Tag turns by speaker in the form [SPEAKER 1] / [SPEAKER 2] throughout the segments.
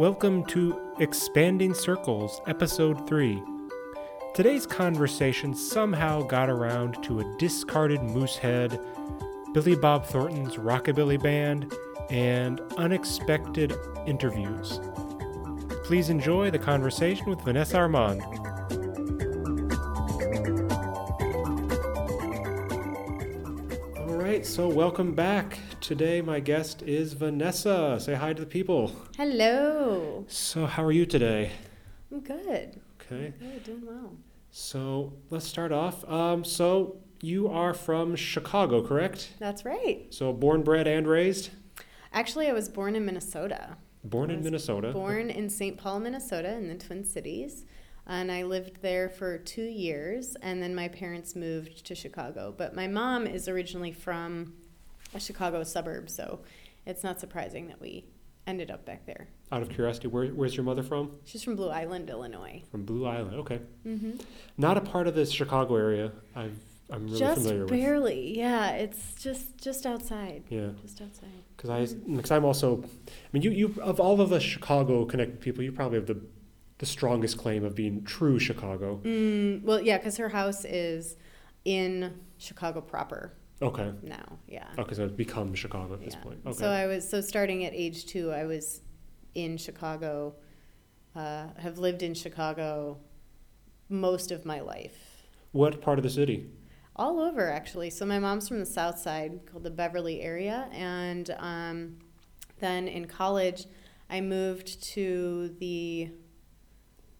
[SPEAKER 1] Welcome to Expanding Circles, Episode 3. Today's conversation somehow got around to a discarded moose head, Billy Bob Thornton's Rockabilly Band, and unexpected interviews. Please enjoy the conversation with Vanessa Armand. All right, so welcome back. Today, my guest is Vanessa. Say hi to the people.
[SPEAKER 2] Hello.
[SPEAKER 1] So, how are you today?
[SPEAKER 2] I'm good.
[SPEAKER 1] Okay.
[SPEAKER 2] Good, doing well.
[SPEAKER 1] So let's start off. Um, so you are from Chicago, correct?
[SPEAKER 2] That's right.
[SPEAKER 1] So born, bred, and raised.
[SPEAKER 2] Actually, I was born in Minnesota.
[SPEAKER 1] Born in Minnesota.
[SPEAKER 2] Born in St. Paul, Minnesota, in the Twin Cities. And I lived there for two years, and then my parents moved to Chicago. But my mom is originally from a Chicago suburb, so it's not surprising that we ended up back there.
[SPEAKER 1] Out of curiosity, where, where's your mother from?
[SPEAKER 2] She's from Blue Island, Illinois.
[SPEAKER 1] From Blue Island. Okay.
[SPEAKER 2] Mm-hmm.
[SPEAKER 1] Not a part of the Chicago area. I've, I'm really
[SPEAKER 2] just
[SPEAKER 1] familiar with.
[SPEAKER 2] barely, yeah. It's just just outside,
[SPEAKER 1] Yeah,
[SPEAKER 2] just outside.
[SPEAKER 1] because I, because I'm also, I mean, you, you of all of the Chicago connected people, you probably have the, the strongest claim of being true Chicago.
[SPEAKER 2] Mm, well, yeah, because her house is in Chicago proper
[SPEAKER 1] Okay.
[SPEAKER 2] now. Yeah.
[SPEAKER 1] Okay, so it's become Chicago at this
[SPEAKER 2] yeah.
[SPEAKER 1] point. Okay.
[SPEAKER 2] So I was so starting at age two, I was in Chicago. Uh, have lived in Chicago most of my life,
[SPEAKER 1] what part of the city?
[SPEAKER 2] all over actually. So my mom's from the South Side, called the Beverly area, and um, then in college, I moved to the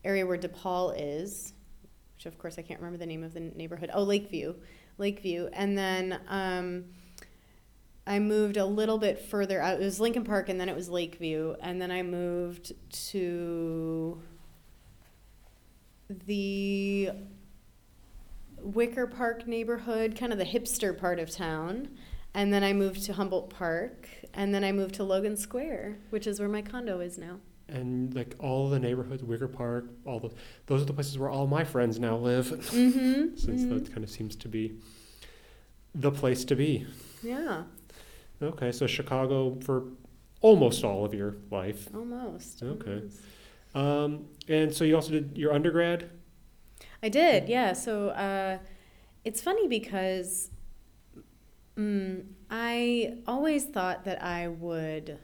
[SPEAKER 2] area where DePaul is, which of course I can't remember the name of the neighborhood. Oh, Lakeview, Lakeview, and then um, I moved a little bit further out. It was Lincoln Park, and then it was Lakeview, and then I moved to the Wicker Park neighborhood, kind of the hipster part of town. And then I moved to Humboldt Park, and then I moved to Logan Square, which is where my condo is now.
[SPEAKER 1] And like all the neighborhoods, Wicker Park, all the those are the places where all my friends now live.
[SPEAKER 2] Mm-hmm.
[SPEAKER 1] Since that kind of seems to be the place to be.
[SPEAKER 2] Yeah,
[SPEAKER 1] Okay, so Chicago for almost all of your life.
[SPEAKER 2] almost.
[SPEAKER 1] Okay.
[SPEAKER 2] almost.
[SPEAKER 1] Um, and so you also did your undergrad.
[SPEAKER 2] I did, yeah. So uh, it's funny because mm, I always thought that I would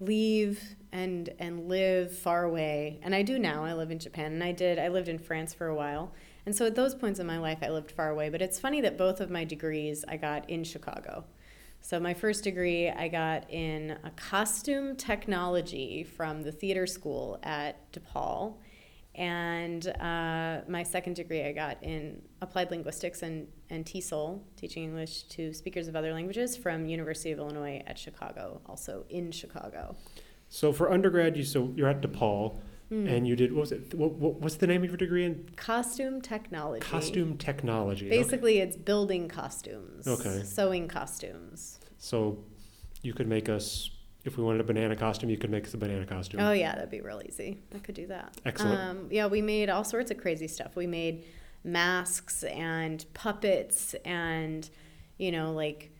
[SPEAKER 2] leave and and live far away, and I do now. I live in Japan, and I did. I lived in France for a while, and so at those points in my life, I lived far away. But it's funny that both of my degrees I got in Chicago. So my first degree I got in a costume technology from the theater school at DePaul, and uh, my second degree I got in applied linguistics and, and TESOL, teaching English to speakers of other languages from University of Illinois at Chicago, also in Chicago.
[SPEAKER 1] So for undergrad, you so you're at DePaul,
[SPEAKER 2] Mm.
[SPEAKER 1] and you did what was it? What, what what's the name of your degree in
[SPEAKER 2] Costume technology.
[SPEAKER 1] costume technology? Okay.
[SPEAKER 2] Basically, it's building costumes.
[SPEAKER 1] Okay.
[SPEAKER 2] Sewing costumes.
[SPEAKER 1] So you could make us if we wanted a banana costume, you could make us a banana costume.
[SPEAKER 2] Oh yeah, that'd be real easy. I could do that.
[SPEAKER 1] Excellent.
[SPEAKER 2] Um, yeah, we made all sorts of crazy stuff. We made masks and puppets and you know like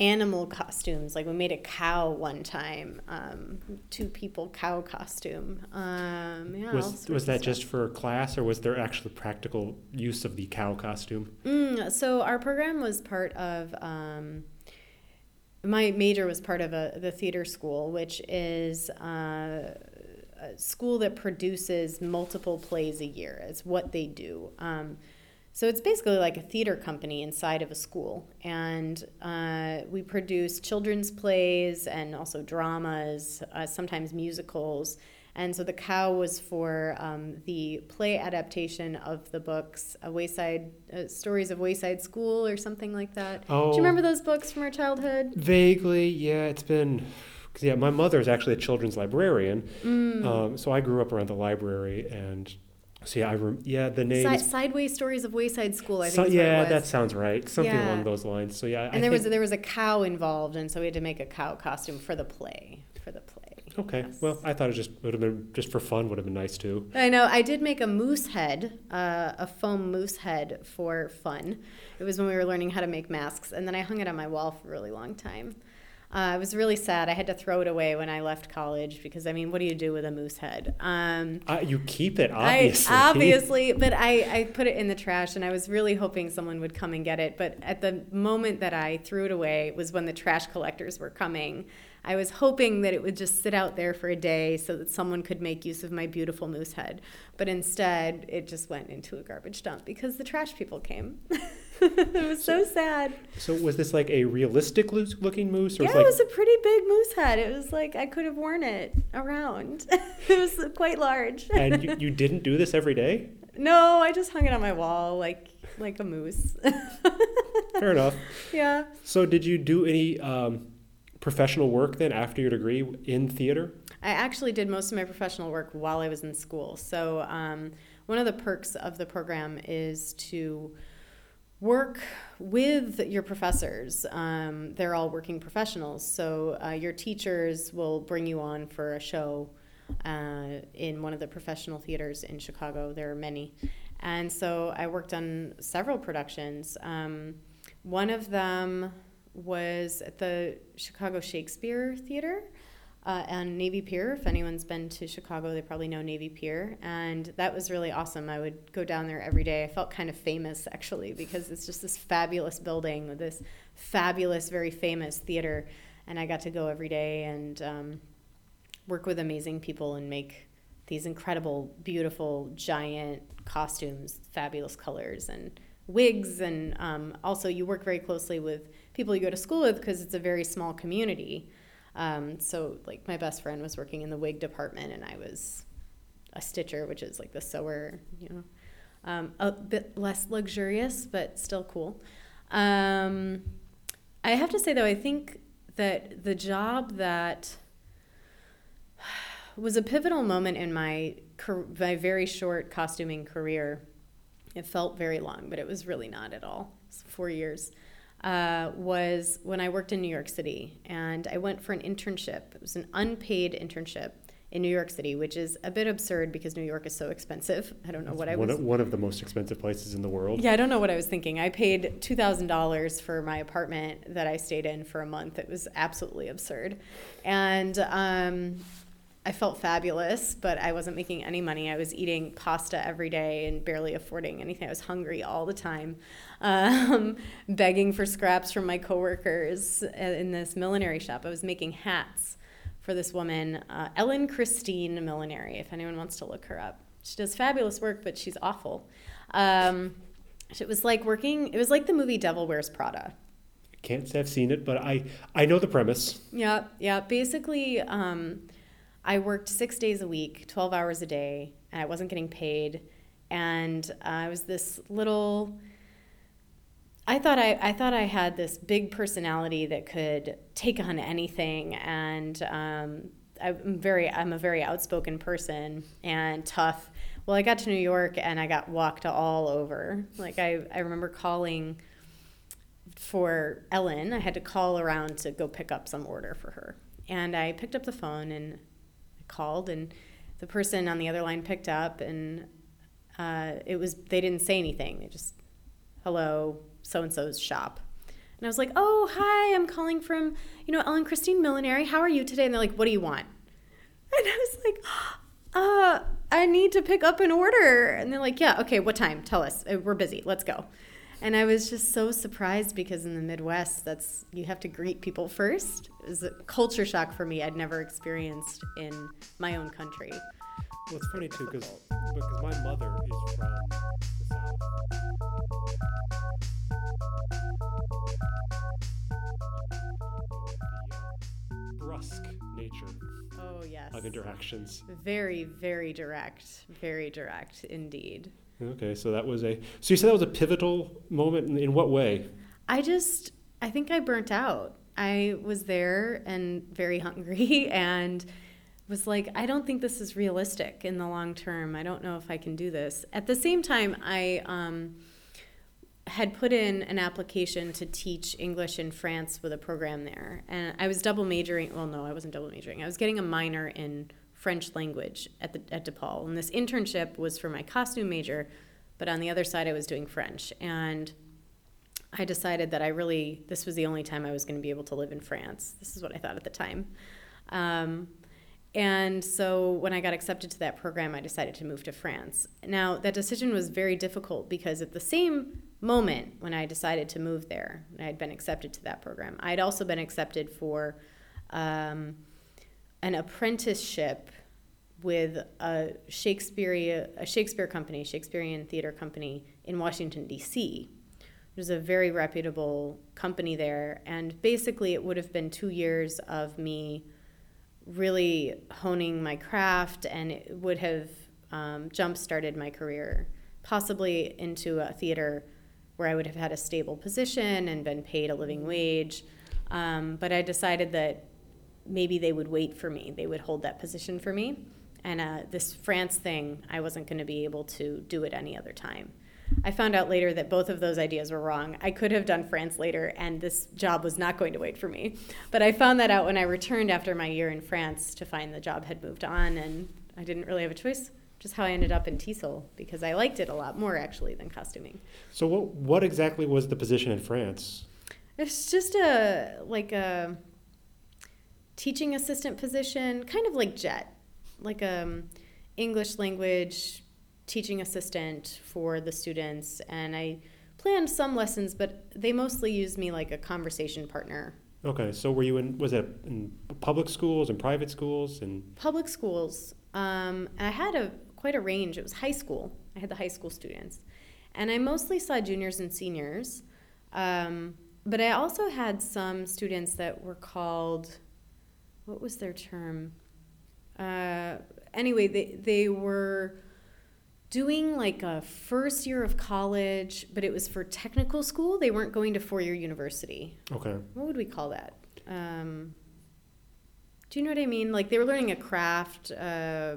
[SPEAKER 2] animal costumes. Like we made a cow one time, um, two people cow costume. Um, yeah,
[SPEAKER 1] was was that just for class, or was there actually practical use of the cow costume?
[SPEAKER 2] Mm, so our program was part of. Um, my major was part of a, the theater school, which is uh, a school that produces multiple plays a year. It's what they do. Um, so it's basically like a theater company inside of a school, and uh, we produce children's plays and also dramas, uh, sometimes musicals. And so the cow was for um, the play adaptation of the books, uh, Wayside uh, Stories of Wayside School, or something like that.
[SPEAKER 1] Oh,
[SPEAKER 2] Do you remember those books from our childhood?
[SPEAKER 1] Vaguely, yeah. It's been. yeah, my mother is actually a children's librarian,
[SPEAKER 2] Mm.
[SPEAKER 1] um, so I grew up around the library, and so yeah, I rem- yeah the
[SPEAKER 2] name
[SPEAKER 1] names.
[SPEAKER 2] Sideways Stories of Wayside School, I
[SPEAKER 1] So-
[SPEAKER 2] think. what
[SPEAKER 1] yeah, that sounds right. Something
[SPEAKER 2] Yeah.
[SPEAKER 1] along those lines. So yeah, I
[SPEAKER 2] And there was there was a cow involved, and so we had to make a cow costume for the play. For the play.
[SPEAKER 1] okay.
[SPEAKER 2] yes.
[SPEAKER 1] Well, I thought it just would have been just for fun. Would have been nice too.
[SPEAKER 2] I know. I did make a moose head, uh, a foam moose head for fun. It was when we were learning how to make masks, and then I hung it on my wall for a really long time. Uh, I was really sad. I had to throw it away when I left college because I mean, what do you do with a moose head? Um,
[SPEAKER 1] Uh, you keep it, obviously.
[SPEAKER 2] I, obviously, but I, I put it in the trash and I was really hoping someone would come and get it. But at the moment that I threw it away was when the trash collectors were coming. I was hoping that it would just sit out there for a day so that someone could make use of my beautiful moose head. But instead, it just went into a garbage dump because the trash people came. it was so sad.
[SPEAKER 1] So was this like a realistic looking moose, or
[SPEAKER 2] Yeah,
[SPEAKER 1] was
[SPEAKER 2] it was a pretty big moose head. It was like I could have worn it around. it was quite large.
[SPEAKER 1] and you, you didn't do this every day?
[SPEAKER 2] No, I just hung it on my wall like like a moose.
[SPEAKER 1] Fair enough.
[SPEAKER 2] yeah.
[SPEAKER 1] So did you do any um, professional work then after your degree in theater?
[SPEAKER 2] I actually did most of my professional work while I was in school. So um, one of the perks of the program is to work with your professors. Um, they're all working professionals. So uh, your teachers will bring you on for a show uh, in one of the professional theaters in Chicago. There are many. And so I worked on several productions. Um, one of them was at the Chicago Shakespeare Theater uh, and Navy Pier. If anyone's been to Chicago, they probably know Navy Pier. And that was really awesome. I would go down there every day. I felt kind of famous, actually, because it's just this fabulous building with this fabulous, very famous theater. And I got to go every day and um, work with amazing people and make these incredible, beautiful, giant costumes, fabulous colors, and wigs. And um, also, you work very closely with people you go to school with because it's a very small community. Um, so, like, my best friend was working in the wig department, and I was a stitcher, which is like the sewer, you know, um, a bit less luxurious, but still cool. Um, I have to say, though, I think that the job that was a pivotal moment in my my very short costuming career. It felt very long, but it was really not at all. It's four years. Uh, was when I worked in New York City, and I went for an internship. It was an unpaid internship in New York City, which is a bit absurd because New York is so expensive. I don't know what I was.
[SPEAKER 1] of, one of the most expensive places in the world.
[SPEAKER 2] Yeah, I don't know what I was thinking. I paid two thousand dollars for my apartment that I stayed in for a month. It was absolutely absurd, and um, I felt fabulous, but I wasn't making any money. I was eating pasta every day and barely affording anything. I was hungry all the time, um, begging for scraps from my coworkers in this millinery shop. I was making hats for this woman, uh, Ellen Christine Millinery. If anyone wants to look her up, she does fabulous work, but she's awful. Um, it was like working. It was like the movie Devil Wears Prada.
[SPEAKER 1] Can't say I've seen it, but I I know the premise.
[SPEAKER 2] Yeah, yeah. Basically, um, I worked six days a week, 12 hours a day, and I wasn't getting paid. And uh, I was this little. I thought I, I thought I had this big personality that could take on anything, and um, I'm very I'm a very outspoken person and tough. Well, I got to New York and I got walked all over. Like I, I remember calling for Ellen. I had to call around to go pick up some order for her. And I picked up the phone and called, and the person on the other line picked up, and uh, it was they didn't say anything. They just, hello, so and so's shop. And I was like, oh, hi, I'm calling from, you know, Ellen Christine Millinery. How are you today? And they're like, what do you want? And I was like, uh, I need to pick up an order. And they're like, yeah, okay, what time? Tell us. Uh, We're busy. Let's go. And I was just so surprised because in the Midwest, that's you have to greet people first. It was a culture shock for me. I'd never experienced in my own country.
[SPEAKER 1] Well, it's funny too because because my mother is from the south. Uh, brusque nature
[SPEAKER 2] Oh yes,
[SPEAKER 1] of interactions.
[SPEAKER 2] very very direct, very direct indeed.
[SPEAKER 1] Okay, so that was a. So you said that was a pivotal moment. In, in what way?
[SPEAKER 2] I just, I think I burnt out. I was there and very hungry and was like, I don't think this is realistic in the long term. I don't know if I can do this. At the same time, I um, had put in an application to teach English in France with a program there. And I was double majoring. Well, no, I wasn't double majoring. I was getting a minor in French language at, the, at DePaul. And this internship was for my costume major, but on the other side, I was doing French. And I decided that I really, this was the only time I was going to be able to live in France. This is what I thought at the time. Um, and so when I got accepted to that program, I decided to move to France. Now, that decision was very difficult because at the same moment when I decided to move there, I had been accepted to that program, I had also been accepted for um, an apprenticeship with a Shakespeare, a Shakespeare company, Shakespearean theater company in Washington, D.C. There's a very reputable company there. And basically, it would have been two years of me really honing my craft, and it would have um, jump started my career, possibly into a theater where I would have had a stable position and been paid a living wage. Um, but I decided that maybe they would wait for me, they would hold that position for me. And uh, this France thing, I wasn't going to be able to do it any other time. I found out later that both of those ideas were wrong. I could have done France later, and this job was not going to wait for me. But I found that out when I returned after my year in France to find the job had moved on, and I didn't really have a choice. Just how I ended up in TESOL because I liked it a lot more actually than costuming.
[SPEAKER 1] So what what exactly was the position in France?
[SPEAKER 2] It's just a like a teaching assistant position, kind of like JET, like a um, English language teaching assistant for the students, and I planned some lessons, but they mostly used me like a conversation partner.
[SPEAKER 1] Okay, so were you in? Was it in public schools and private schools and?
[SPEAKER 2] Public schools. Um, I had a quite a range. It was high school. I had the high school students, and I mostly saw juniors and seniors. Um, but I also had some students that were called, what was their term? Uh, anyway, they they were doing like a first year of college, but it was for technical school. They weren't going to four year university.
[SPEAKER 1] Okay.
[SPEAKER 2] What would we call that? Um, do you know what I mean? Like they were learning a craft. Uh,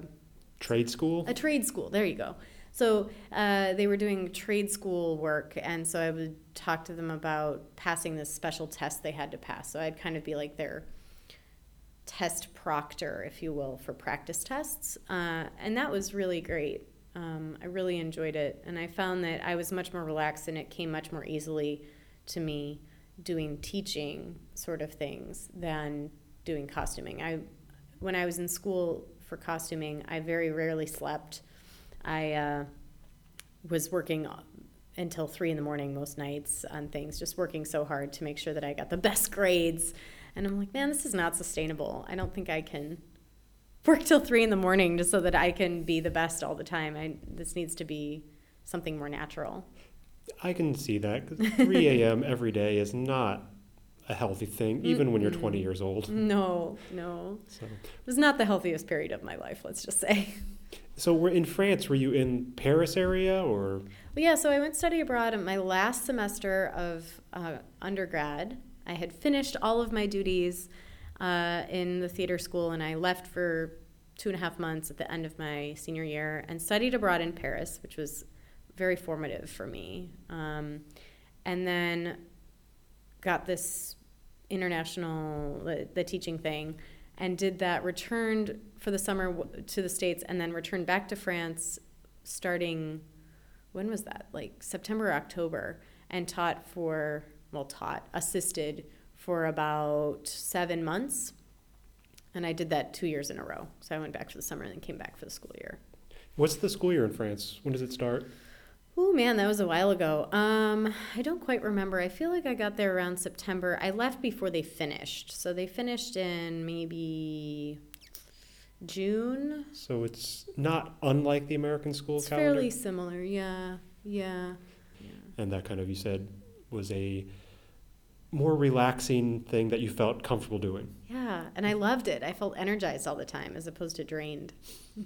[SPEAKER 1] trade school?
[SPEAKER 2] A trade school. There you go. So uh, they were doing trade school work, and so I would talk to them about passing this special test they had to pass. So I'd kind of be like their test proctor, if you will, for practice tests. Uh, and that was really great. Um, I really enjoyed it, and I found that I was much more relaxed, and it came much more easily to me doing teaching sort of things than doing costuming. I, when I was in school for costuming, I very rarely slept. I uh, was working until three in the morning most nights on things, just working so hard to make sure that I got the best grades. And I'm like, man, this is not sustainable. I don't think I can work till three in the morning just so that I can be the best all the time. I, this needs to be something more natural.
[SPEAKER 1] I can see that. 3 a.m. every day is not a healthy thing, even mm when you're 20 years old.
[SPEAKER 2] No, no. So. It was not the healthiest period of my life, let's just say.
[SPEAKER 1] So we're in France. Were you in Paris area or? Well,
[SPEAKER 2] yeah, so I went study abroad in my last semester of uh, undergrad. I had finished all of my duties uh, in the theater school, and I left for two and a half months at the end of my senior year and studied abroad in Paris, which was very formative for me. Um, and then got this international the, the, teaching thing and did that returned for the summer to the states and then returned back to france starting when was that like september or october and taught for well taught assisted for about seven months. And I did that two years in a row. So I went back for the summer and then came back for the school year.
[SPEAKER 1] What's the school year in France? When does it start?
[SPEAKER 2] Oh man, that was a while ago. Um, I don't quite remember. I feel like I got there around September. I left before they finished, so they finished in maybe June.
[SPEAKER 1] So it's not unlike the American school
[SPEAKER 2] it's
[SPEAKER 1] calendar.
[SPEAKER 2] fairly similar. Yeah, yeah, yeah.
[SPEAKER 1] And that kind of you said was a more relaxing thing that you felt comfortable doing.
[SPEAKER 2] Yeah, and I loved it. I felt energized all the time as opposed to drained.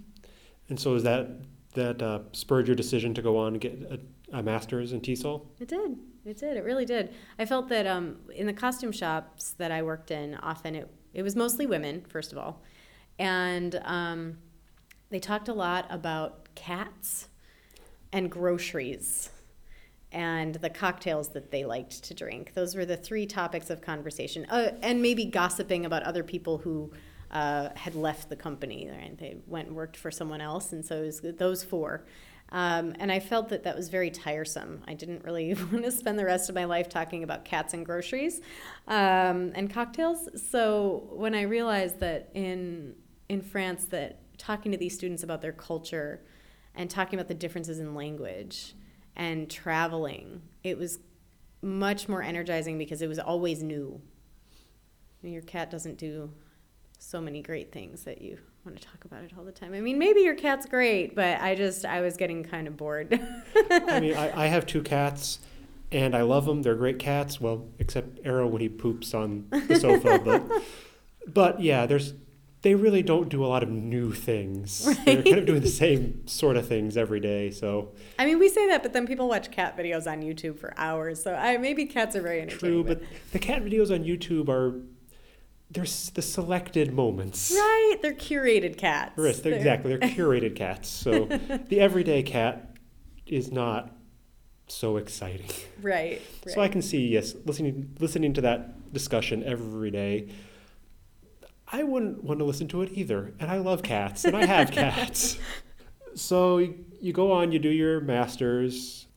[SPEAKER 1] And so is that that uh, spurred your decision to go on and get a, a, master's in TESOL?
[SPEAKER 2] It did. It did. It really did. I felt that um, in the costume shops that I worked in, often it it was mostly women, first of all, and um, they talked a lot about cats and groceries and the cocktails that they liked to drink. Those were the three topics of conversation, uh, and maybe gossiping about other people who uh, had left the company. Right? They went and worked for someone else, and so it was those four. Um, and I felt that that was very tiresome. I didn't really want to spend the rest of my life talking about cats and groceries um, and cocktails. So when I realized that in in France, that talking to these students about their culture and talking about the differences in language and traveling, it was much more energizing because it was always new. Your cat doesn't do so many great things that you want to talk about it all the time. I mean, maybe your cat's great, but I just I was getting kind of bored.
[SPEAKER 1] I mean, I, I have two cats, and I love them. They're great cats. Well, except Arrow when he poops on the sofa, but but yeah, there's they really don't do a lot of new things. Right. They're kind of doing the same sort of things every day. So
[SPEAKER 2] I mean, we say that, but then people watch cat videos on YouTube for hours. So I maybe cats are very entertaining.
[SPEAKER 1] True, but the cat videos on YouTube are there's the selected moments.
[SPEAKER 2] Right, they're curated cats.
[SPEAKER 1] Right, they're, exactly. They're curated cats. So the everyday cat is not so exciting.
[SPEAKER 2] Right,
[SPEAKER 1] right. So I can see yes, listening listening to that discussion every day. I wouldn't want to listen to it either, and I love cats, and I have cats. So you go on, you do your masters.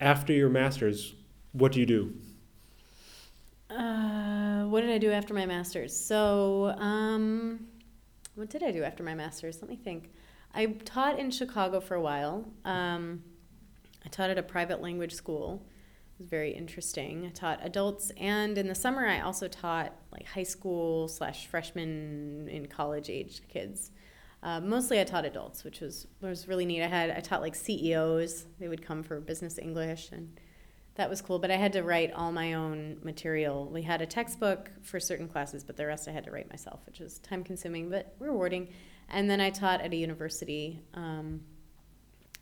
[SPEAKER 1] After your masters, what do you do?
[SPEAKER 2] Uh, what did I do after my master's? So, um, what did I do after my master's? Let me think. I taught in Chicago for a while. Um, I taught at a private language school. It was very interesting. I taught adults, and in the summer, I also taught like high school slash freshman in college aged kids. Uh, mostly, I taught adults, which was was really neat. I had I taught like CEOs. They would come for business English and that was cool, but I had to write all my own material. We had a textbook for certain classes, but the rest I had to write myself, which was time consuming but rewarding. And then I taught at a university um,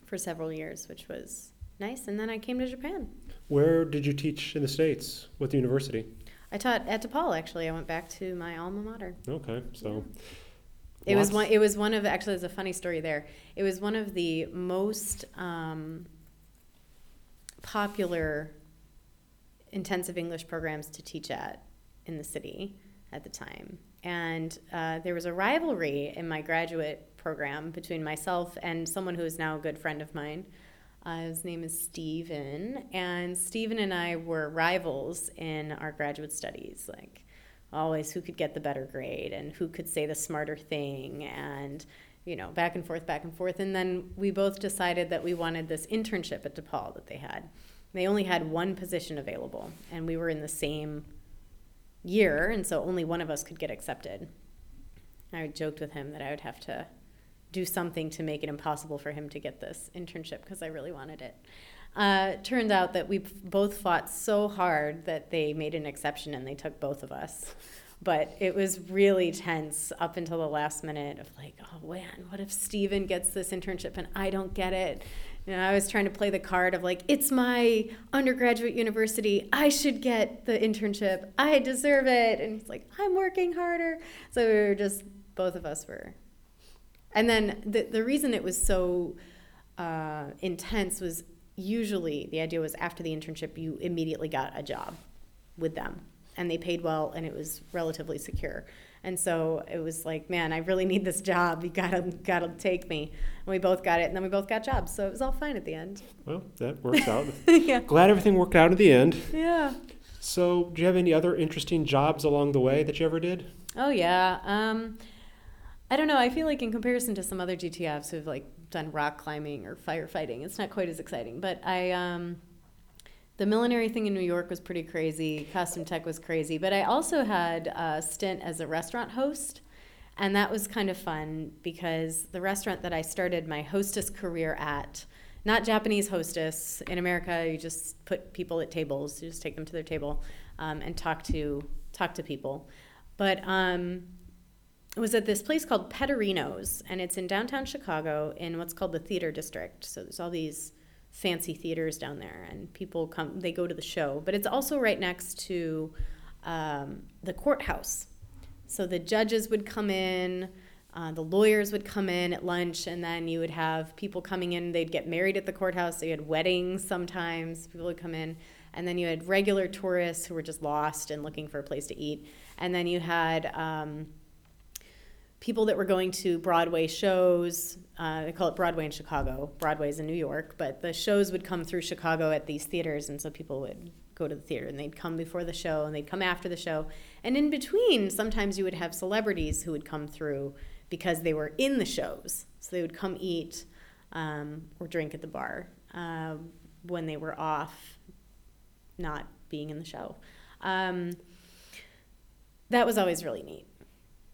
[SPEAKER 2] for several years, which was nice. And then I came to Japan.
[SPEAKER 1] Where did you teach in the States? What the university?
[SPEAKER 2] I taught at DePaul, actually. I went back to my alma mater.
[SPEAKER 1] Okay, so.
[SPEAKER 2] It was one. It was one of actually. There's a funny story there. It was one of the most um, popular intensive English programs to teach at in the city at the time. And uh, there was a rivalry in my graduate program between myself and someone who is now a good friend of mine. Uh, his name is Stephen. And Stephen and I were rivals in our graduate studies. Like, always who could get the better grade and who could say the smarter thing and you know, back and forth, back and forth. And then we both decided that we wanted this internship at DePaul that they had. They only had one position available, and we were in the same year, and so only one of us could get accepted. I joked with him that I would have to do something to make it impossible for him to get this internship because I really wanted it. Uh, turned out that we both fought so hard that they made an exception and they took both of us but it was really tense up until the last minute of like, oh man, what if Stephen gets this internship and I don't get it? You know, I was trying to play the card of like, it's my undergraduate university. I should get the internship. I deserve it. And he's like, I'm working harder. So we were just, both of us were. And then the, the reason it was so uh, intense was usually the idea was after the internship, you immediately got a job with them and they paid well and it was relatively secure. And so it was like, man, I really need this job. You gotta gotta take me. And we both got it, and then we both got jobs. So it was all fine at the end.
[SPEAKER 1] Well, that worked out. yeah. Glad everything worked out at the end.
[SPEAKER 2] Yeah.
[SPEAKER 1] So, do you have any other interesting jobs along the way that you ever did?
[SPEAKER 2] Oh yeah. Um, I don't know. I feel like in comparison to some other GTFs who've like done rock climbing or firefighting, it's not quite as exciting. But I. Um, the millinery thing in New York was pretty crazy. Costume tech was crazy. But I also had a stint as a restaurant host. And that was kind of fun because the restaurant that I started my hostess career at, not Japanese hostess. In America, you just put people at tables. You just take them to their table um, and talk to talk to people. But um, was at this place called Petterino's, and it's in downtown Chicago in what's called the Theater District. So there's all these fancy theaters down there, and people come. They go to the show, but it's also right next to um, the courthouse. So the judges would come in. Uh, the lawyers would come in at lunch, and then you would have people coming in. They'd get married at the courthouse. So had weddings sometimes. People would come in. And then you had regular tourists who were just lost and looking for a place to eat. And then you had um, people that were going to Broadway shows. Uh, they call it Broadway in Chicago. Broadway's in New York, but the shows would come through Chicago at these theaters, and so people would go to the theater and they'd come before the show and they'd come after the show. And in between, sometimes you would have celebrities who would come through because they were in the shows. So they would come eat um, or drink at the bar uh, when they were off, not being in the show. Um, that was always really neat.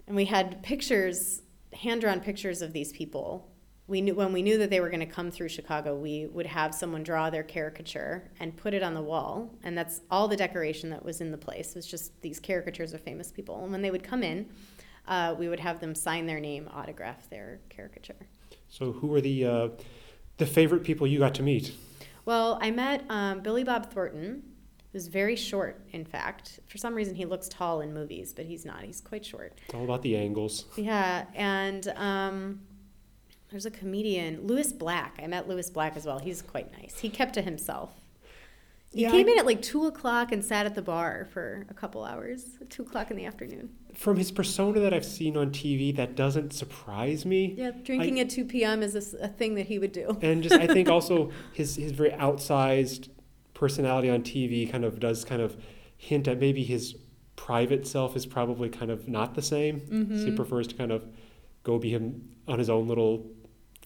[SPEAKER 2] And we had pictures, hand drawn pictures of these people. We knew when we knew that they were going to come through Chicago, we would have someone draw their caricature and put it on the wall, and that's all the decoration that was in the place. It was just these caricatures of famous people. And when they would come in, uh, we would have them sign their name, autograph their caricature.
[SPEAKER 1] So, who were the uh, the favorite people you got to meet?
[SPEAKER 2] Well, I met um, Billy Bob Thornton, who's very short, in fact. For some reason, he looks tall in movies, but he's not. He's quite short.
[SPEAKER 1] It's all about the angles.
[SPEAKER 2] Yeah, and um, there's a comedian, Lewis Black. I met Lewis Black as well. He's quite nice. He kept to himself. He
[SPEAKER 1] Yeah,
[SPEAKER 2] came
[SPEAKER 1] I-
[SPEAKER 2] in at like two o'clock and sat at the bar for a couple hours. Two o'clock in the afternoon.
[SPEAKER 1] From his persona that I've seen on TV, that doesn't surprise me.
[SPEAKER 2] Yeah, drinking at two p.m. is a thing that he would do.
[SPEAKER 1] And just I think also his his very outsized personality on TV kind of does kind of hint at maybe his private self is probably kind of not the same.
[SPEAKER 2] Mm-hmm.
[SPEAKER 1] he prefers to kind of go be him on his own little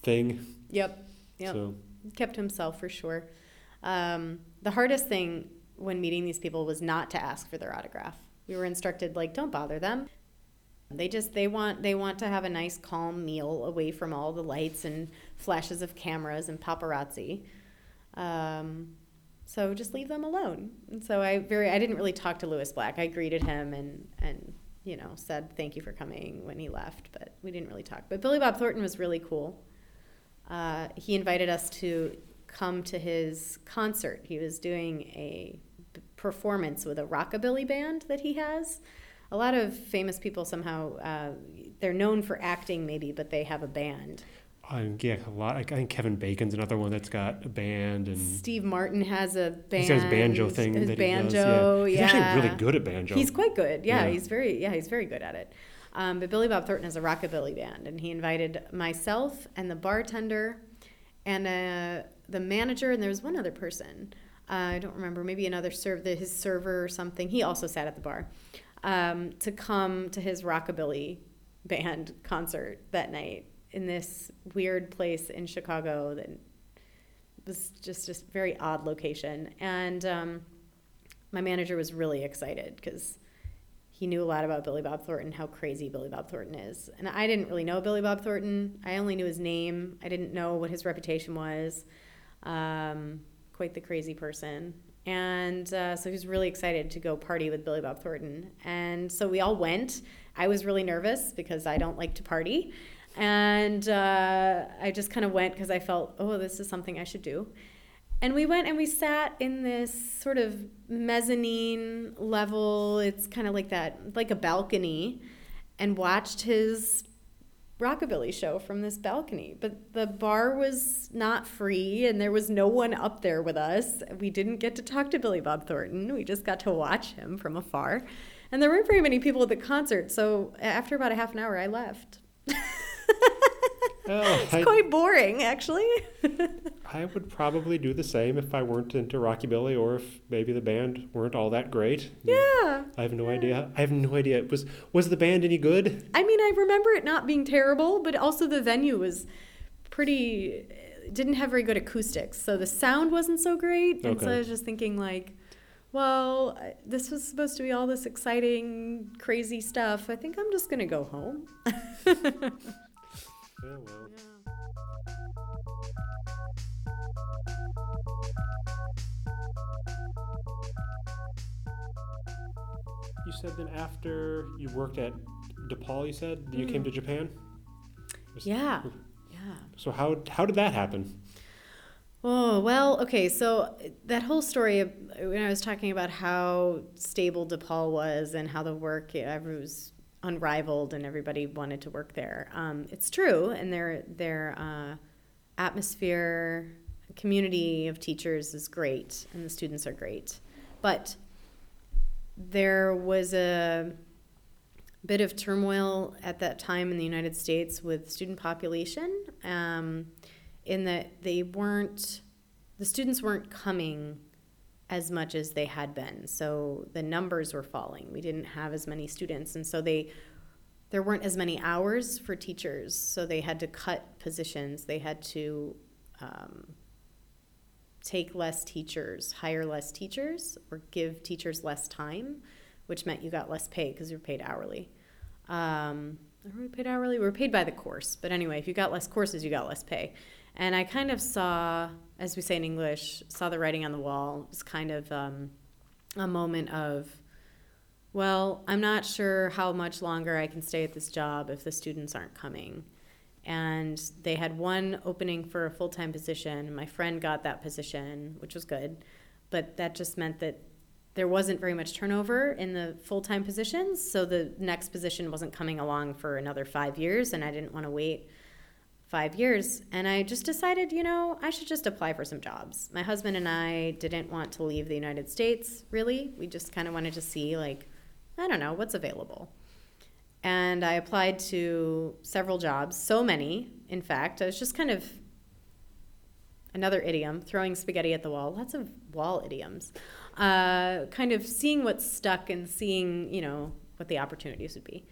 [SPEAKER 1] thing.
[SPEAKER 2] Yep. Yep.
[SPEAKER 1] So
[SPEAKER 2] kept himself for sure. Um, the hardest thing when meeting these people was not to ask for their autograph. We were instructed like, don't bother them. They just they want they want to have a nice calm meal away from all the lights and flashes of cameras and paparazzi. Um, so just leave them alone. And so I very I didn't really talk to Lewis Black. I greeted him and and you know said thank you for coming when he left, but we didn't really talk. But Billy Bob Thornton was really cool. Uh, he invited us to come to his concert. He was doing a performance with a rockabilly band that he has. A lot of famous people somehow uh, they're known for acting maybe, but they have a band.
[SPEAKER 1] Um, yeah, a lot. I think Kevin Bacon's another one that's got a band and
[SPEAKER 2] Steve Martin has a band.
[SPEAKER 1] he's got his banjo thing
[SPEAKER 2] His
[SPEAKER 1] that
[SPEAKER 2] banjo,
[SPEAKER 1] he does. Yeah. He's actually really good at banjo.
[SPEAKER 2] He's quite good. Yeah,
[SPEAKER 1] Yeah.
[SPEAKER 2] he's very yeah he's very good at it. Um, but Billy Bob Thornton has a rockabilly band, and he invited myself and the bartender, and uh, the manager, and there was one other person. Uh, I don't remember, maybe another serve his server or something. He also sat at the bar um, to come to his rockabilly band concert that night in this weird place in Chicago that was just a very odd location. And um, my manager was really excited because he knew a lot about Billy Bob Thornton, how crazy Billy Bob Thornton is. And I didn't really know Billy Bob Thornton. I only knew his name. I didn't know what his reputation was. Um, quite the crazy person. And uh, so he was really excited to go party with Billy Bob Thornton. And so we all went. I was really nervous because I don't like to party. And uh, I just kind of went because I felt, oh, this is something I should do. And we went and we sat in this sort of mezzanine level. It's kind of like that, like a balcony, and watched his rockabilly show from this balcony. But the bar was not free, and there was no one up there with us. We didn't get to talk to Billy Bob Thornton. We just got to watch him from afar. And there weren't very many people at the concert, so after about a half an hour, I left.
[SPEAKER 1] Well, oh,
[SPEAKER 2] It's
[SPEAKER 1] I,
[SPEAKER 2] quite boring, actually.
[SPEAKER 1] I would probably do the same if I weren't into rockabilly or if maybe the band weren't all that great.
[SPEAKER 2] yeah.
[SPEAKER 1] I have no idea. I have no idea. Was was the band any good?
[SPEAKER 2] I mean, I remember it not being terrible, but also the venue was pretty didn't have very good acoustics, so the sound wasn't so great. And so I was just thinking like, well, this was supposed to be all this exciting, crazy stuff. I think I'm just gonna go home.
[SPEAKER 1] Well. You said then after you worked at DePaul, you said then you came to Japan. Was-
[SPEAKER 2] Hmm. Yeah, yeah.
[SPEAKER 1] So how how did that happen?
[SPEAKER 2] Oh, well, okay. So that whole story, of- when I was talking about how stable DePaul was and how the work it was unrivaled and everybody wanted to work there, um, it's true. And their, their uh, atmosphere, community of teachers is great, and the students are great. But there was a, bit of turmoil at that time in the United States with student population, um, in that they weren't, the students weren't coming as much as they had been. So the numbers were falling. We didn't have as many students, and so they there weren't as many hours for teachers. So they had to cut positions. They had to um, take less teachers, hire less teachers, or give teachers less time, which meant you got less pay because you were paid hourly. Um, are we paid hourly? We were paid by the course, but anyway, if you got less courses, you got less pay. And I kind of saw, as we say in English, saw the writing on the wall. It was kind of um, a moment of well, I'm not sure how much longer I can stay at this job if the students aren't coming. And they had one opening for a full time position. My friend got that position, which was good, but that just meant that there wasn't very much turnover in the full time positions. So the next position wasn't coming along for another five years, and I didn't want to wait five years. And I just decided, you know, I should just apply for some jobs. My husband and I didn't want to leave the United States, really. We just kind of wanted to see, like, I don't know, what's available. And I applied to several jobs, so many, in fact. I was just kind of another idiom, throwing spaghetti at the wall, lots of wall idioms. Uh, kind of seeing what's stuck and seeing, you know, what the opportunities would be.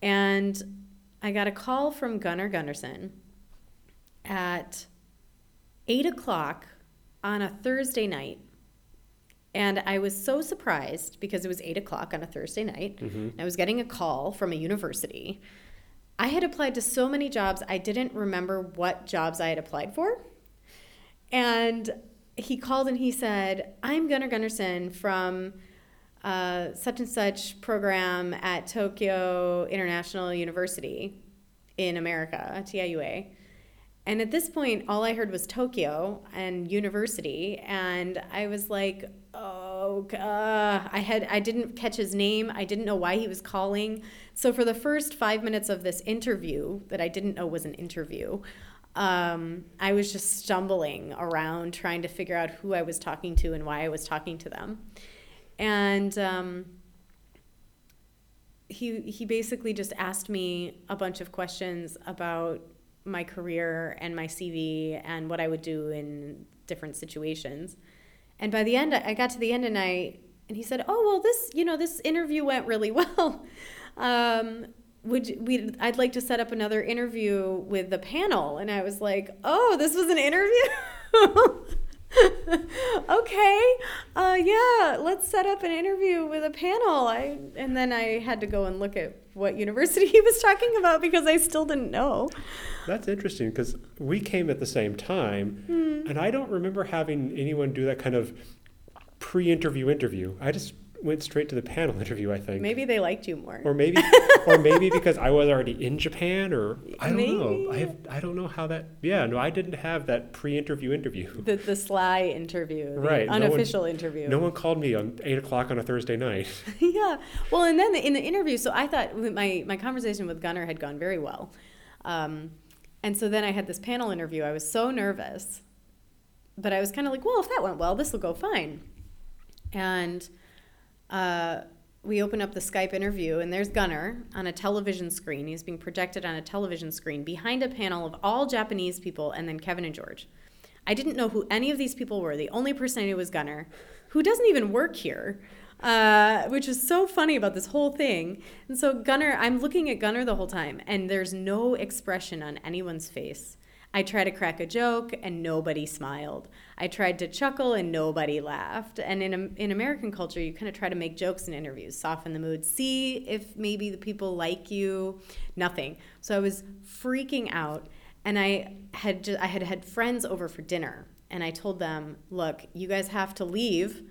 [SPEAKER 2] And I got a call from Gunnar Gunnarsson at eight o'clock on a Thursday night and I was so surprised because it was eight o'clock on a Thursday night.
[SPEAKER 1] Mm-hmm.
[SPEAKER 2] I was getting a call from a university. I had applied to so many jobs, I didn't remember what jobs I had applied for. And he called and he said, I'm Gunnar Gunnarsson from uh, such and such program at Tokyo International University in America, TIUA. And at this point, all I heard was Tokyo and university, and I was like, "Oh, uh, I had I didn't catch his name. I didn't know why he was calling. So for the first five minutes of this interview, that I didn't know was an interview, um, I was just stumbling around trying to figure out who I was talking to and why I was talking to them, and." Um, he, he basically just asked me a bunch of questions about my career and my CV and what I would do in different situations. And by the end, I got to the end and I and he said, "Oh well, this you know this interview went really well. Um, would we? I'd like to set up another interview with the panel." And I was like, "Oh, this was an interview." okay, uh, yeah, let's set up an interview with a panel. I and then I had to go and look at what university he was talking about because I still didn't know.
[SPEAKER 1] That's interesting because we came at the same time,
[SPEAKER 2] Hmm.
[SPEAKER 1] and I don't remember having anyone do that kind of pre-interview interview. I just went straight to the panel interview. I think
[SPEAKER 2] Maybe they liked you more.
[SPEAKER 1] or maybe, or maybe because I was already in Japan, or I don't know. I have, I don't know how that. Yeah, no, I didn't have that pre-interview interview.
[SPEAKER 2] the the sly interview, the
[SPEAKER 1] Right, no one-
[SPEAKER 2] unofficial interview.
[SPEAKER 1] No one called me on eight o'clock on a Thursday night.
[SPEAKER 2] yeah. Well, and then in the interview, so I thought my my conversation with Gunnar had gone very well, um, and so then I had this panel interview. I was so nervous, but I was kind of like, well, if that went well, this will go fine. And we open up the Skype interview, and there's Gunnar on a television screen. He's being projected on a television screen behind a panel of all Japanese people, and then Kevin and George. I didn't know who any of these people were. The only person I knew was Gunnar, who doesn't even work here, uh, which is so funny about this whole thing. And so, Gunnar, I'm looking at Gunnar the whole time, and there's no expression on anyone's face. I tried to crack a joke, and nobody smiled. I tried to chuckle, and nobody laughed. And in, in American culture, you kind of try to make jokes in interviews, soften the mood, see if maybe the people like you. Nothing. So I was freaking out and I had just, I had had friends over for dinner, and I told them, "Look, you guys have to leave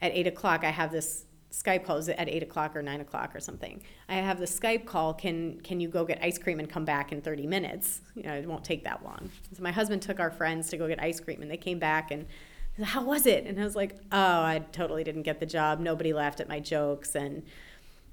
[SPEAKER 2] at eight o'clock. I have this Skype call is it at eight o'clock or nine o'clock or something. I have the Skype call. Can can you go get ice cream and come back in thirty minutes? You know, it won't take that long." So my husband took our friends to go get ice cream, and they came back and. How was it? And I was like, oh, I totally didn't get the job. Nobody laughed at my jokes, and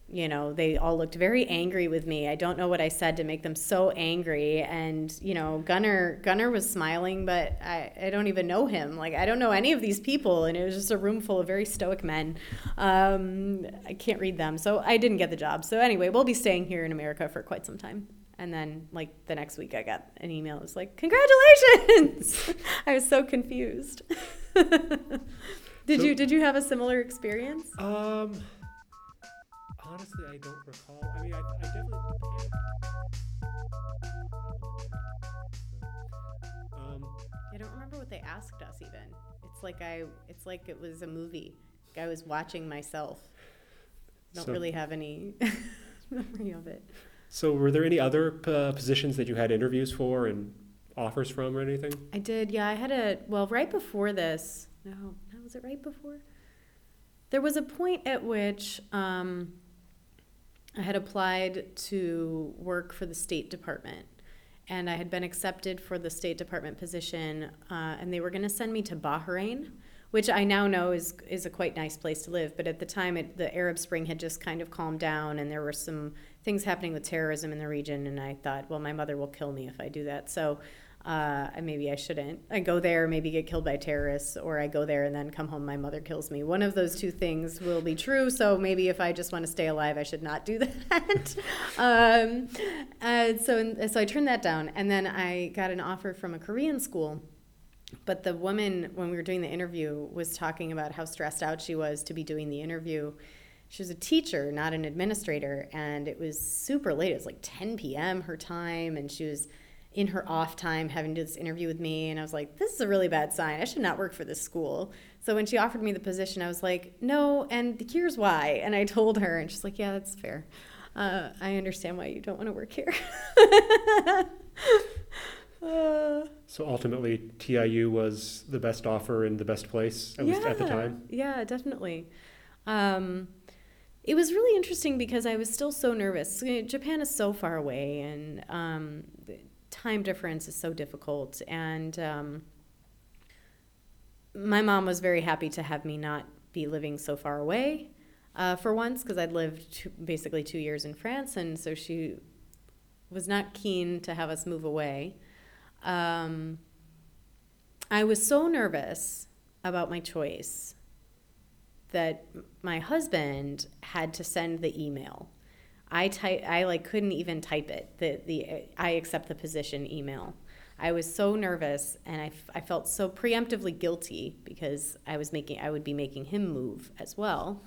[SPEAKER 2] you know, they all looked very angry with me. I don't know what I said to make them so angry. And, you know, Gunnar Gunnar was smiling, but I, I don't even know him. Like I don't know any of these people. And it was just a room full of very stoic men. Um, I can't read them. So I didn't get the job. So anyway, we'll be staying here in America for quite some time. And then like the next week I got an email. It was like, Congratulations. I was so confused. did
[SPEAKER 1] So-
[SPEAKER 2] you did you have a similar experience?
[SPEAKER 1] Um, honestly, I don't recall. I mean, I, I definitely. Um,
[SPEAKER 2] I don't remember what they asked us even. It's like I it's like it was a movie. I was watching myself. Don't
[SPEAKER 1] So-
[SPEAKER 2] really have any memory of it.
[SPEAKER 1] so, were there any other uh, positions that you had interviews for and offers from or anything?
[SPEAKER 2] I did, yeah. I had a well right before this. No, no, was it right before? There was a point at which um, I had applied to work for the State Department, and I had been accepted for the State Department position, uh, and they were going to send me to Bahrain, which I now know is is a quite nice place to live. But at the time, it, the Arab Spring had just kind of calmed down, and there were some things happening with terrorism in the region, and I thought, well, my mother will kill me if I do that. So uh, maybe I shouldn't. I go there, maybe get killed by terrorists, or I go there and then come home, my mother kills me. One of those two things will be true. So maybe if I just want to stay alive, I should not do that. um, and so, so I turned that down, and then I got an offer from a Korean school. But the woman, when we were doing the interview, was talking about how stressed out she was to be doing the interview. She was a teacher, not an administrator, and it was super late. It was like 10 p.m. her time, and she was in her off time having to do this interview with me and i was like this is a really bad sign. I should not work for this school. So when she offered me the position i was like no and here's why. And i told her and she's like yeah that's fair. Uh, i understand why you don't want to work here. Uh,
[SPEAKER 1] So ultimately, TIU was the best offer and the best place, at least at the time.
[SPEAKER 2] Yeah, definitely. Um, it was really interesting because I was still so nervous. Japan is so far away, and um, time difference is so difficult. And um, my mom was very happy to have me not be living so far away uh, for once because I'd lived two, basically two years in France, and so she was not keen to have us move away. Um, I was so nervous about my choice that my husband had to send the email. I type I like couldn't even type it. The the I accept the position email. I was so nervous and I, I felt so preemptively guilty because I was making I would be making him move as well.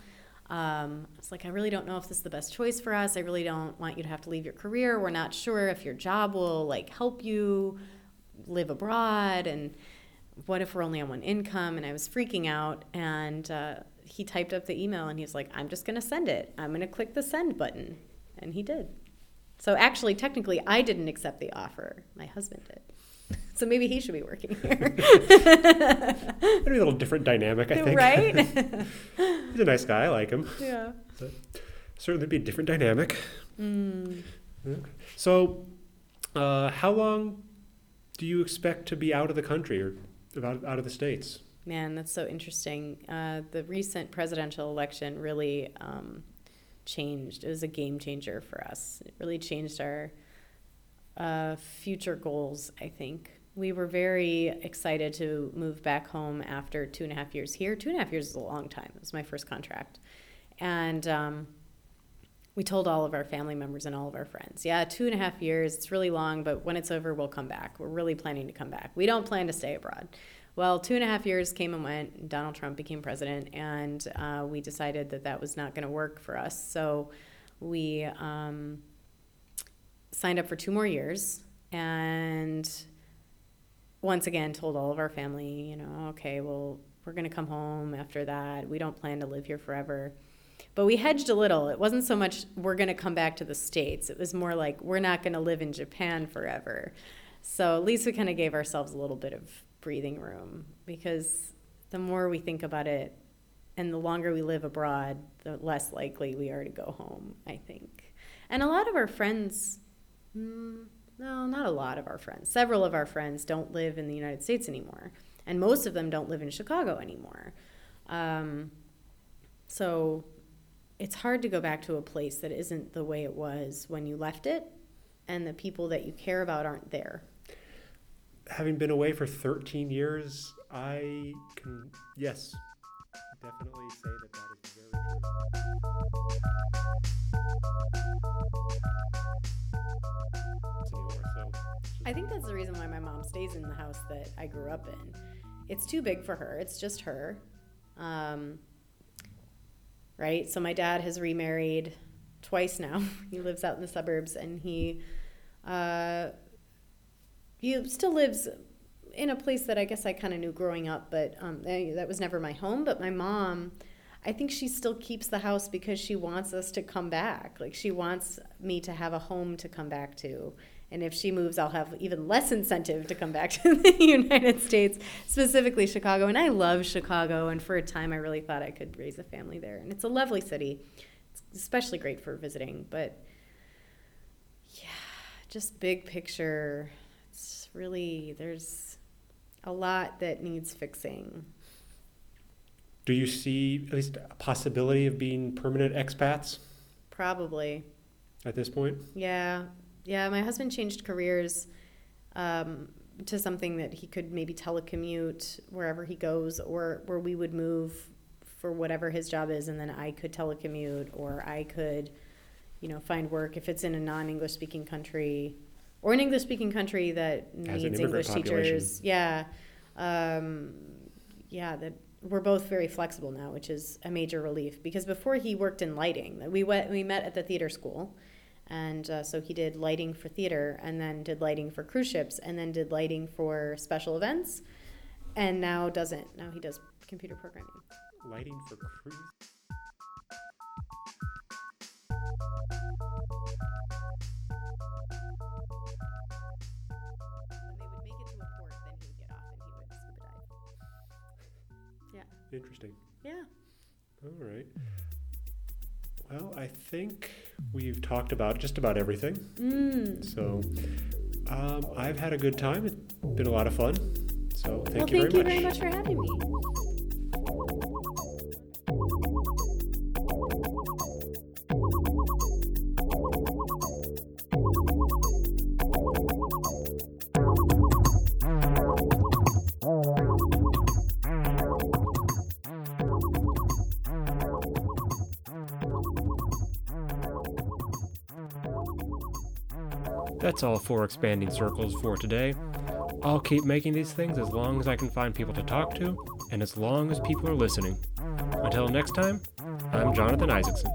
[SPEAKER 2] Um, I was like, I really don't know if this is the best choice for us. I really don't want you to have to leave your career. We're not sure if your job will like help you live abroad and what if we're only on one income and i was freaking out and uh, he typed up the email and he was like i'm just going to send it i'm going to click the send button and he did so actually technically i didn't accept the offer my husband did so maybe he should be working here
[SPEAKER 1] It'd be a little different dynamic, I think.
[SPEAKER 2] right
[SPEAKER 1] He's a nice guy. I like him.
[SPEAKER 2] yeah
[SPEAKER 1] Certainly be a different dynamic.
[SPEAKER 2] mm.
[SPEAKER 1] So, uh, how long do you expect to be out of the country or out, out of the states?
[SPEAKER 2] Man, that's so interesting. Uh, the recent presidential election really um, changed. It was a game changer for us. It really changed our uh, future goals, I think. We were very excited to move back home after two and a half years here. Two and a half years is a long time. It was my first contract. And um, we told all of our family members and all of our friends, yeah, two and a half years, it's really long, but when it's over, we'll come back. We're really planning to come back. We don't plan to stay abroad. Well, two and a half years came and went. Donald Trump became president, and uh, we decided that that was not going to work for us. So we um, signed up for two more years, and once again told all of our family, you know, okay, well, we're going to come home after that. We don't plan to live here forever. But we hedged a little. It wasn't so much we're going to come back to the States. It was more like we're not going to live in Japan forever. So at least we kind of gave ourselves a little bit of breathing room because the more we think about it and the longer we live abroad, the less likely we are to go home, I think. And a lot of our friends, mm, no, not a lot of our friends, several of our friends don't live in the United States anymore. And most of them don't live in Chicago anymore. Um, so it's hard to go back to a place that isn't the way it was when you left it, and the people that you care about aren't there.
[SPEAKER 1] Having been away for 13 years, I can, yes, definitely say that that is very true.
[SPEAKER 2] I think that's the reason why my mom stays in the house that I grew up in. It's too big for her. It's just her. Um, right? So my dad has remarried twice now. he lives out in the suburbs and he uh, he still lives in a place that I guess I kind of knew growing up, but um, eh, that was never my home. But my mom, I think she still keeps the house because she wants us to come back. Like she wants me to have a home to come back to. And if she moves, I'll have even less incentive to come back to the United States, specifically Chicago. And I love Chicago. And for a time, I really thought I could raise a family there. And it's a lovely city. It's especially great for visiting. But yeah, just big picture, really, there's a lot that needs fixing.
[SPEAKER 1] Do you see at least a possibility of being permanent expats
[SPEAKER 2] Probably.
[SPEAKER 1] at this point?
[SPEAKER 2] Yeah, yeah. My husband changed careers um, to something that he could maybe telecommute wherever he goes, or where we would move for whatever his job is, and then I could telecommute, or I could, you know, find work if it's in a non-English speaking country, or an English speaking country that
[SPEAKER 1] Has an
[SPEAKER 2] needs
[SPEAKER 1] immigrant
[SPEAKER 2] English
[SPEAKER 1] population.
[SPEAKER 2] teachers. Yeah, um, yeah. That we're both very flexible now, which is a major relief because before he worked in lighting. We went, we met at the theater school. And uh, so he did lighting for theater and then did lighting for cruise ships and then did lighting for special events and now doesn't. Now he does computer programming.
[SPEAKER 1] Lighting for cruise? Interesting.
[SPEAKER 2] Yeah.
[SPEAKER 1] All right. Well, I think we've talked about just about everything.
[SPEAKER 2] Mm.
[SPEAKER 1] So um, I've had a good time. It's been a lot of fun. So thank
[SPEAKER 2] well,
[SPEAKER 1] you
[SPEAKER 2] thank
[SPEAKER 1] very
[SPEAKER 2] you
[SPEAKER 1] much.
[SPEAKER 2] very much for having me.
[SPEAKER 1] That's all for expanding circles for today. I'll keep making these things as long as I can find people to talk to, and as long as people are listening. Until next time, I'm Jonathan Isaacson.